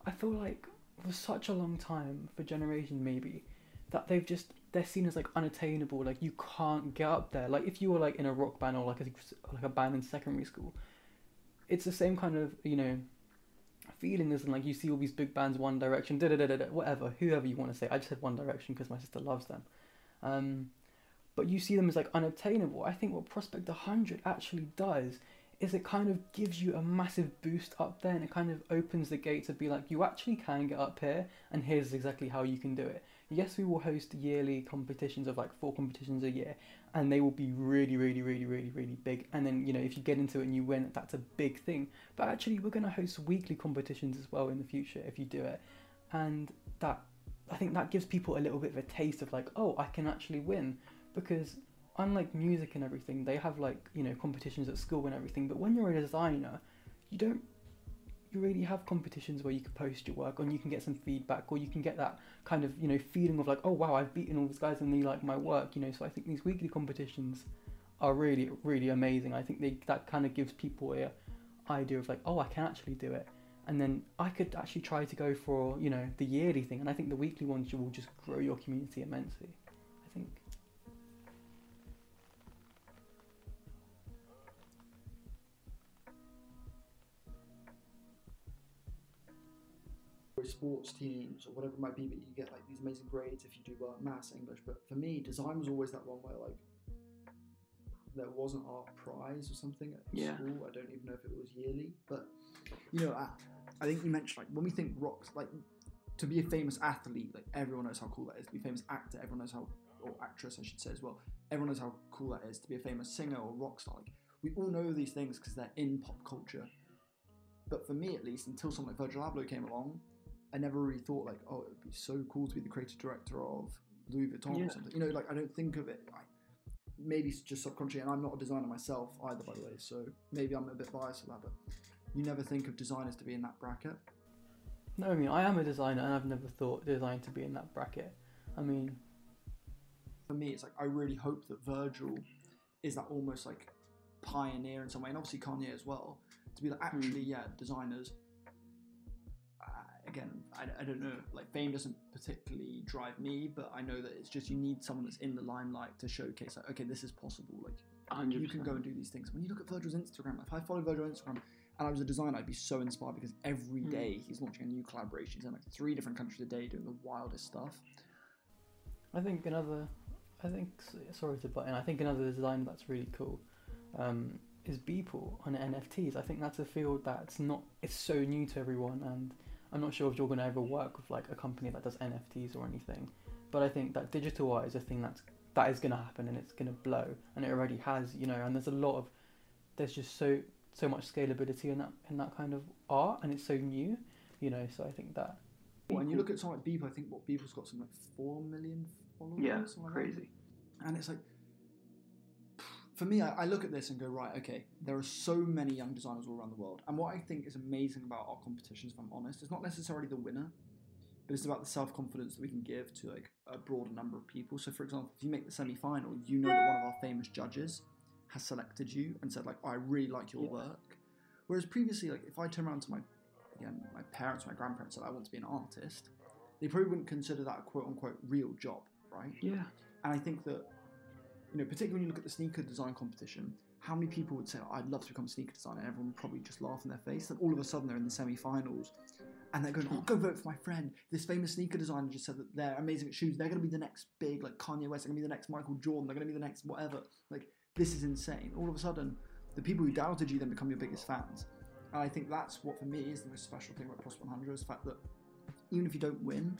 I feel like for such a long time, for generation maybe, that they've just they're seen as like unattainable. Like you can't get up there. Like if you were like in a rock band or like a like a band in secondary school, it's the same kind of you know feeling as in like you see all these big bands, One Direction, da da da da, whatever, whoever you want to say. I just said One Direction because my sister loves them. Um, but you see them as like unobtainable. I think what Prospect 100 actually does is it kind of gives you a massive boost up there and it kind of opens the gate to be like, you actually can get up here and here's exactly how you can do it. Yes, we will host yearly competitions of like four competitions a year and they will be really, really, really, really, really big. And then, you know, if you get into it and you win, that's a big thing. But actually, we're going to host weekly competitions as well in the future if you do it. And that, I think that gives people a little bit of a taste of like, oh, I can actually win because unlike music and everything, they have like you know competitions at school and everything. But when you're a designer, you don't you really have competitions where you can post your work and you can get some feedback or you can get that kind of you know feeling of like oh wow I've beaten all these guys and they like my work you know? So I think these weekly competitions are really really amazing. I think they that kind of gives people a idea of like oh I can actually do it. And then I could actually try to go for you know the yearly thing. And I think the weekly ones will just grow your community immensely I think sports teams or whatever it might be, but you get like these amazing grades if you do well at maths, English. But for me, design was always that one where like there wasn't our prize or something at Yeah. school. I don't even know if it was yearly, but you know, I, I think you mentioned like when we think rocks, like to be a famous athlete, like everyone knows how cool that is. To be a famous actor, everyone knows how, or actress, I should say as well. Everyone knows how cool that is. To be a famous singer or rock star, like we all know these things because they're in pop culture. But for me, at least, until someone like Virgil Abloh came along, I never really thought like, oh, it would be so cool to be the creative director of Louis Vuitton Yeah. or something. You know, like I don't think of it. I, maybe it's just subconsciously, and I'm not a designer myself either, by the way. So maybe I'm a bit biased for that. But you never think of designers to be in that bracket. No, I mean I am a designer, and I've never thought design to be in that bracket. I mean, For me, it's like I really hope that Virgil is that almost like pioneer in some way, and obviously Kanye as well. To be like hmm. actually, yeah, designers. Again, I, I don't know. Like fame doesn't particularly drive me, but I know that it's just you need someone that's in the limelight to showcase like, okay, this is possible. Like hundred you can go and do these things. When you look at Virgil's Instagram, if I followed Virgil on Instagram and I was a designer, I'd be so inspired because every day Hmm. day he's launching a new collaboration. He's in like three different countries a day doing the wildest stuff. I think another, I think sorry to butt in. I think another design that's really cool, um, is Beeple on NFTs. I think that's a field that's not. It's so new to everyone, and I'm not sure if you're going to ever work with like a company that does NFTs or anything. But I think that digital art is a thing that's that is going to happen and it's going to blow, and it already has. You know, and there's a lot of there's just so so much scalability in that in that kind of art, and it's so new. You know, so I think that. When you look at something like Beeple, I think what Beeple's got some like four million followers. yeah, something crazy. And it's like, for me, I, I look at this and go, right, okay, there are so many young designers all around the world. And what I think is amazing about our competitions, if I'm honest, is not necessarily the winner, but it's about the self confidence that we can give to like a broader number of people. So, for example, if you make the semi final, you know that one of our famous judges has selected you and said, like, I really like your Yeah. work. Whereas previously, like, if I turn around to my, again, my parents, my grandparents said, I want to be an artist, they probably wouldn't consider that a quote unquote real job, right? Yeah. And I think that, you know, particularly when you look at the sneaker design competition, how many people would say, oh, I'd love to become a sneaker designer? And everyone would probably just laugh in their face. Then all of a sudden they're in the semi finals and they're going, oh, go vote for my friend. This famous sneaker designer just said that they're amazing at shoes. They're going to be the next big, like Kanye West. They're going to be the next Michael Jordan. They're going to be the next whatever. Like, this is insane. All of a sudden, the people who doubted you then become your biggest fans. And I think that's what, for me, is the most special thing about Prospect 100 is the fact that even if you don't win,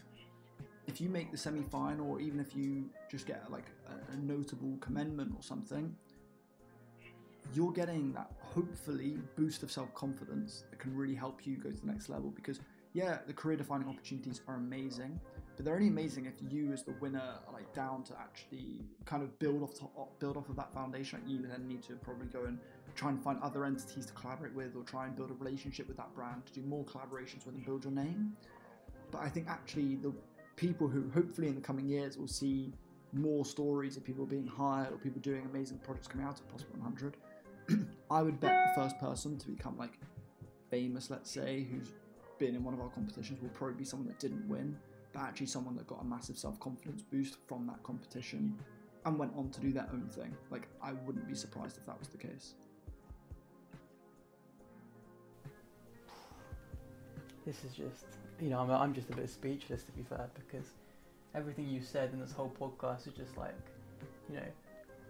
if you make the semi final, or even if you just get like a, a notable commendment or something, you're getting that hopefully boost of self confidence that can really help you go to the next level. Because, yeah, the career defining opportunities are amazing, but they're only amazing if you, as the winner, are like down to actually kind of build off to, build off of that foundation. Like, you then need to probably go and try and find other entities to collaborate with, or try and build a relationship with that brand to do more collaborations with and build your name. But I think actually the people who hopefully in the coming years will see more stories of people being hired or people doing amazing projects coming out of Prospect 100. I would bet the first person to become like famous, let's say, who's been in one of our competitions will probably be someone that didn't win, but actually someone that got a massive self confidence boost from that competition and went on to do their own thing. Like, I wouldn't be surprised if that was the case. This is just, you know, I'm, I'm just a bit speechless to be fair because everything you said in this whole podcast is just like, you know,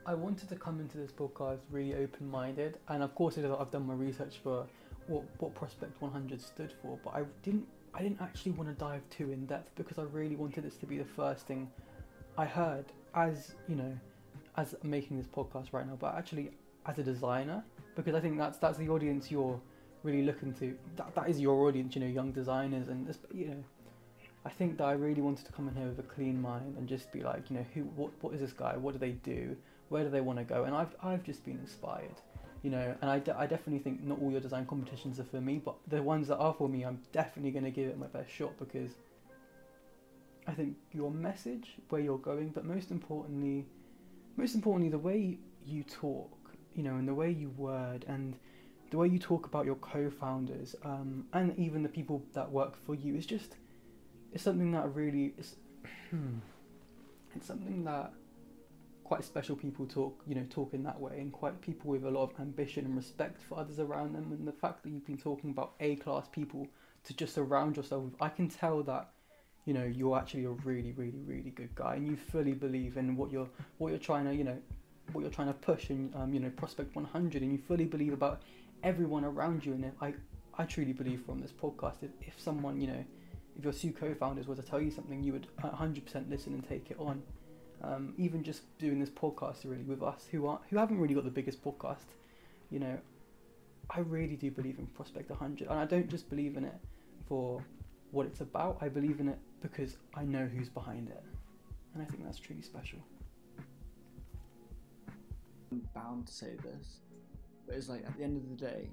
I wanted to come into this podcast really open minded, and of course, I've done my research for what what Prospect 100 stood for, but I didn't I didn't actually want to dive too in depth because I really wanted this to be the first thing I heard as you know, as making this podcast right now, but actually as a designer because I think that's that's the audience you're really looking to. That that is your audience, you know, young designers, and you know, I think that I really wanted to come in here with a clean mind and just be like, you know, who, what, what is this guy? What do they do? Where do they want to go? And I've I've just been inspired, you know, and I, de- I definitely think not all your design competitions are for me, but the ones that are for me, I'm definitely going to give it my best shot because I think your message, where you're going, but most importantly, most importantly, the way you talk, you know, and the way you word and the way you talk about your co-founders um, and even the people that work for you is just it's something that really is it's something that quite special people talk you know talk in that way and quite people with a lot of ambition and respect for others around them and the fact that you've been talking about a class people to just surround yourself with i can tell that you know you're actually a really really really good guy and you fully believe in what you're what you're trying to you know what you're trying to push and um, you know prospect 100 and you fully believe about everyone around you. And I, I truly believe from this podcast, if, if someone, you know, if your two co-founders were to tell you something, you would 100% listen and take it on. Um, even just doing this podcast really with us, who are who haven't really got the biggest podcast, you know, I really do believe in Prospect 100, and I don't just believe in it for what it's about. I believe in it because I know who's behind it, and I think that's truly special. I'm bound to say this, but it's like at the end of the day,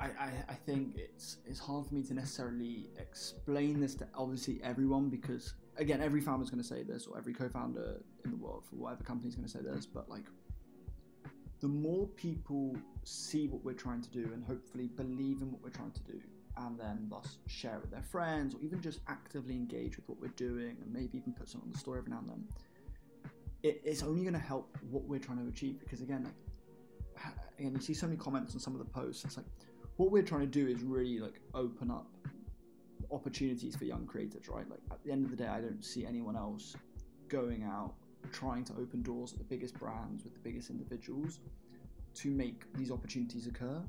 I, I, I think it's it's hard for me to necessarily explain this to obviously everyone because again every founder is going to say this or every co-founder in the world for whatever company is going to say this but like the more people see what we're trying to do and hopefully believe in what we're trying to do and then thus share with their friends or even just actively engage with what we're doing and maybe even put something on the story every now and then it, it's only going to help what we're trying to achieve because again like and you see so many comments on some of the posts. It's like what we're trying to do is really like open up opportunities for young creators, right? Like at the end of the day, I don't see anyone else going out trying to open doors at the biggest brands with the biggest individuals to make these opportunities occur.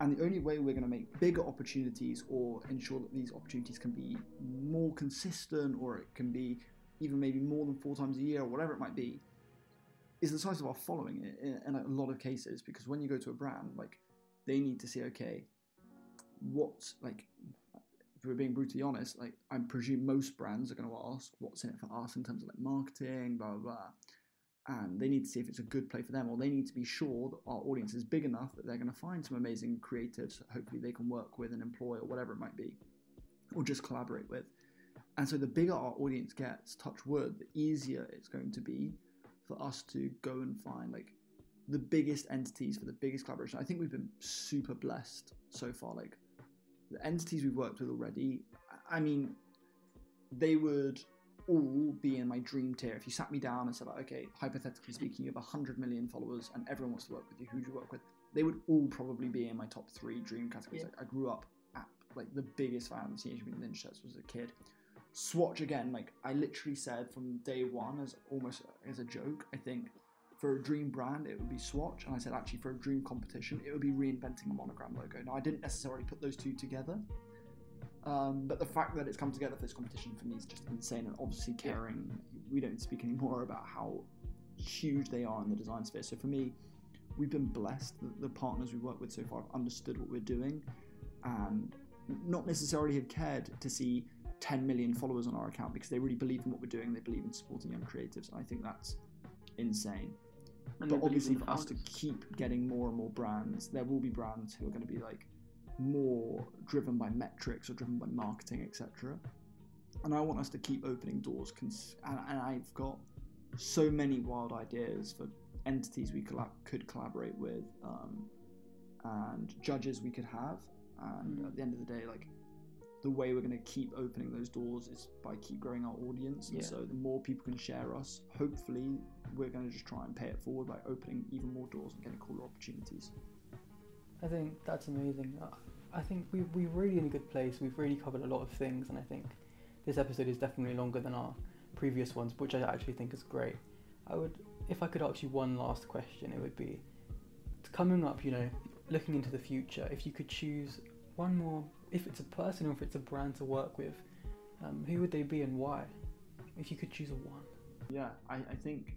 And the only way we're going to make bigger opportunities or ensure that these opportunities can be more consistent or it can be even maybe more than four times a year or whatever it might be is the size of our following in, a lot of cases because when you go to a brand like they need to see okay what like if we're being brutally honest like i presume most brands are going to ask what's in it for us in terms of like marketing blah blah blah and they need to see if it's a good play for them or they need to be sure that our audience is big enough that they're going to find some amazing creatives hopefully they can work with and employ or whatever it might be or just collaborate with. And so the bigger our audience gets touch wood the easier it's going to be for us to go and find like the biggest entities for the biggest collaboration. I think we've been super blessed so far. Like the entities we've worked with already, I mean, they would all be in my dream tier. If you sat me down and said, like, okay, hypothetically speaking, you have 100 million followers and everyone wants to work with you, who do you work with? They would all probably be in my top three dream categories. Yeah. Like, I grew up at like the biggest fan of the Teenage Mutant Ninja Turtles was a kid. Swatch again, like I literally said from day one as almost as a joke. I think for a dream brand it would be Swatch, and I said actually for a dream competition it would be reinventing a monogram logo. Now I didn't necessarily put those two together, um, but the fact that it's come together for this competition for me is just insane. And obviously, Kering, we don't speak anymore about how huge they are in the design sphere. So for me, we've been blessed that the partners we work with so far have understood what we're doing, and not necessarily have cared to see 10 million followers on our account because they really believe in what we're doing. They believe in supporting young creatives, and I think that's insane. And but obviously, for us to keep getting more and more brands, there will be brands who are going to be like more driven by metrics or driven by marketing, etc. And I want us to keep opening doors. Cons- and, and I've got so many wild ideas for entities we collab- could collaborate with, um, and judges we could have. And Mm. at the end of the day, like the way we're going to keep opening those doors is by keep growing our audience. And Yeah. so the more people can share us, hopefully we're going to just try and pay it forward by opening even more doors and getting cooler opportunities. I think that's amazing. Uh, I think we we're really in a good place. We've really covered a lot of things, and I think this episode is definitely longer than our previous ones, which I actually think is great. I would, if I could ask you one last question, it would be coming up. You know, looking into the future. If you could choose one more, if it's a person or if it's a brand to work with, um, who would they be and why? If you could choose a one. Yeah, I, I think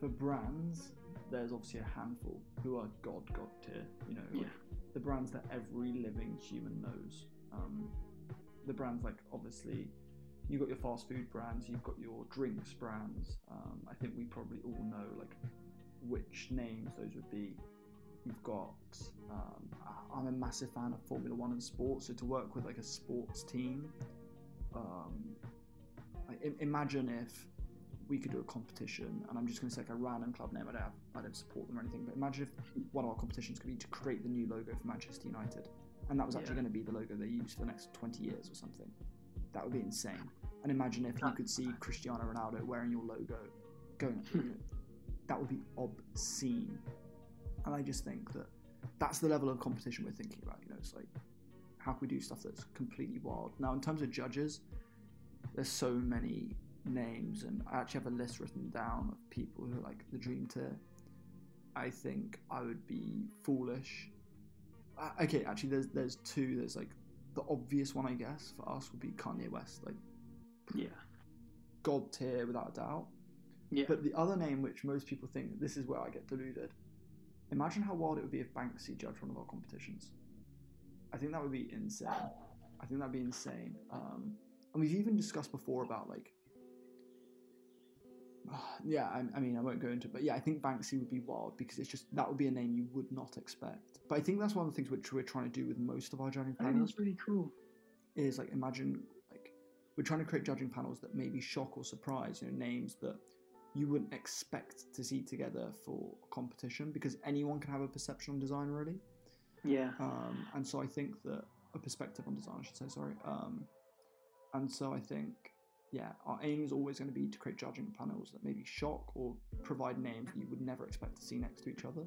for brands, there's obviously a handful who are god god tier. You know, like the brands that every living human knows. Um, the brands like obviously you've got your fast food brands, you've got your drinks brands. Um, I think we probably all know like which names those would be. We've got. Um, I'm a massive fan of Formula One and sports, so to work with like a sports team, um, I, imagine if we could do a competition, and I'm just going to say like a random club name. I don't have, I don't support them or anything, but imagine if one of our competitions could be to create the new logo for Manchester United, and that was actually Yeah. going to be the logo they use for the next 20 years or something. That would be insane. And imagine if you could see Cristiano Ronaldo wearing your logo, going. that would be obscene. And I just think that that's the level of competition we're thinking about. You know, it's like how can we do stuff that's completely wild? Now, in terms of judges, there's so many names, and I actually have a list written down of people who are like the dream tier. I think I would be foolish. Uh, okay, actually, there's there's two. There's like the obvious one, I guess, for us would be Kanye West, like Yeah. god tier without a doubt. Yeah. But the other name, which most people think this is where I get deluded. Imagine how wild it would be if Banksy judged one of our competitions. I think that would be insane. I think that'd be insane. Um, and we've even discussed before about like, yeah. I, I mean, I won't go into, it, but yeah, I think Banksy would be wild because it's just that would be a name you would not expect. But I think that's one of the things which we're trying to do with most of our judging I think panels that's really cool. is like imagine like we're trying to create judging panels that maybe shock or surprise you know names that you wouldn't expect to see together for a competition because anyone can have a perception on design really Yeah. um, and so i think that a perspective on design i should say sorry um, and so i think yeah our aim is always going to be to create judging panels that maybe shock or provide names that you would never expect to see next to each other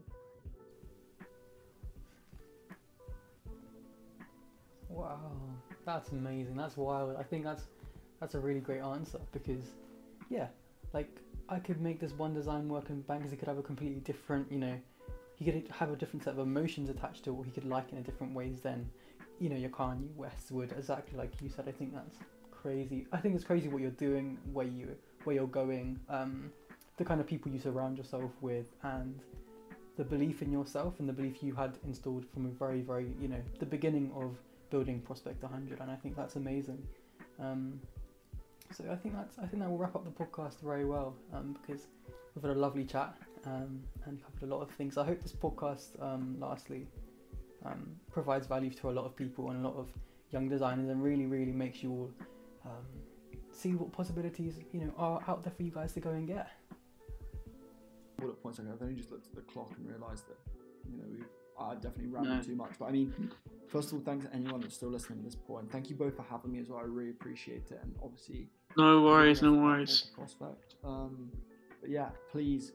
Wow, that's amazing. That's wild. I think that's that's a really great answer because, yeah, like I could make this one design work, and Banksy could have a completely different, you know, he could have a different set of emotions attached to it, or he could like it in different ways than, you know, your Kanye West would. Exactly like you said. I think that's crazy. I think it's crazy what you're doing, where you where you're going, um, the kind of people you surround yourself with, and the belief in yourself and the belief you had installed from a very, very, you know, the beginning of building Prospect 100, and I think that's amazing. Um, so I think that's I think that will wrap up the podcast very well um, because we've had a lovely chat um, and covered a lot of things. I hope this podcast, um, lastly, um, provides value to a lot of people and a lot of young designers, and really, really makes you all um, see what possibilities you know are out there for you guys to go and get. bullet points. I've only just looked at the clock and realised that you know we've I definitely rambled No. too much. But I mean, first of all, thanks to anyone that's still listening at this point. Thank you both for having me as well. I really appreciate it, and obviously. No worries, no worries. Prospect. Um, but yeah, please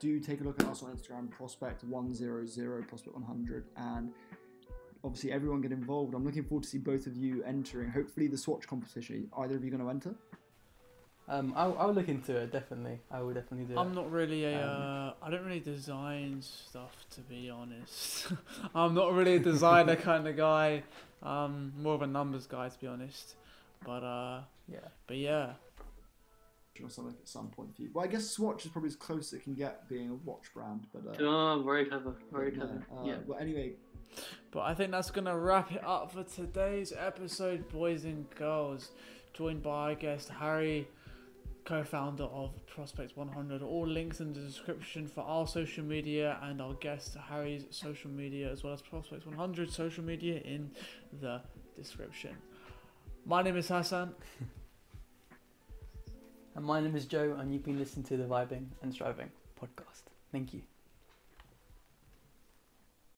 do take a look at us on Instagram, Prospect One Zero Zero, Prospect One Hundred, and obviously everyone get involved. I'm looking forward to see both of you entering. Hopefully, the swatch competition. Either of you going to enter? Um, I'll, I'll look into it definitely. I will definitely do it. I'm not really a. Um, Uh, I don't really design stuff to be honest. I'm not really a designer kind of guy. Um, more of a numbers guy to be honest. But uh, yeah. but yeah. Or something at some point for you. Well, I guess Swatch is probably as close as it can get being a watch brand, but uh, Oh, very clever, very yeah, clever. uh, Yeah. Well, anyway, But I think that's gonna wrap it up for today's episode, boys and girls. Joined by our guest Harry, co-founder of Prospect 100. All links in the description for our social media and our guest Harry's social media, as well as Prospect 100 social media in the description. My name is Hasan. And my name is Joe, and you've been listening to the Vibing and Striving podcast. Thank you.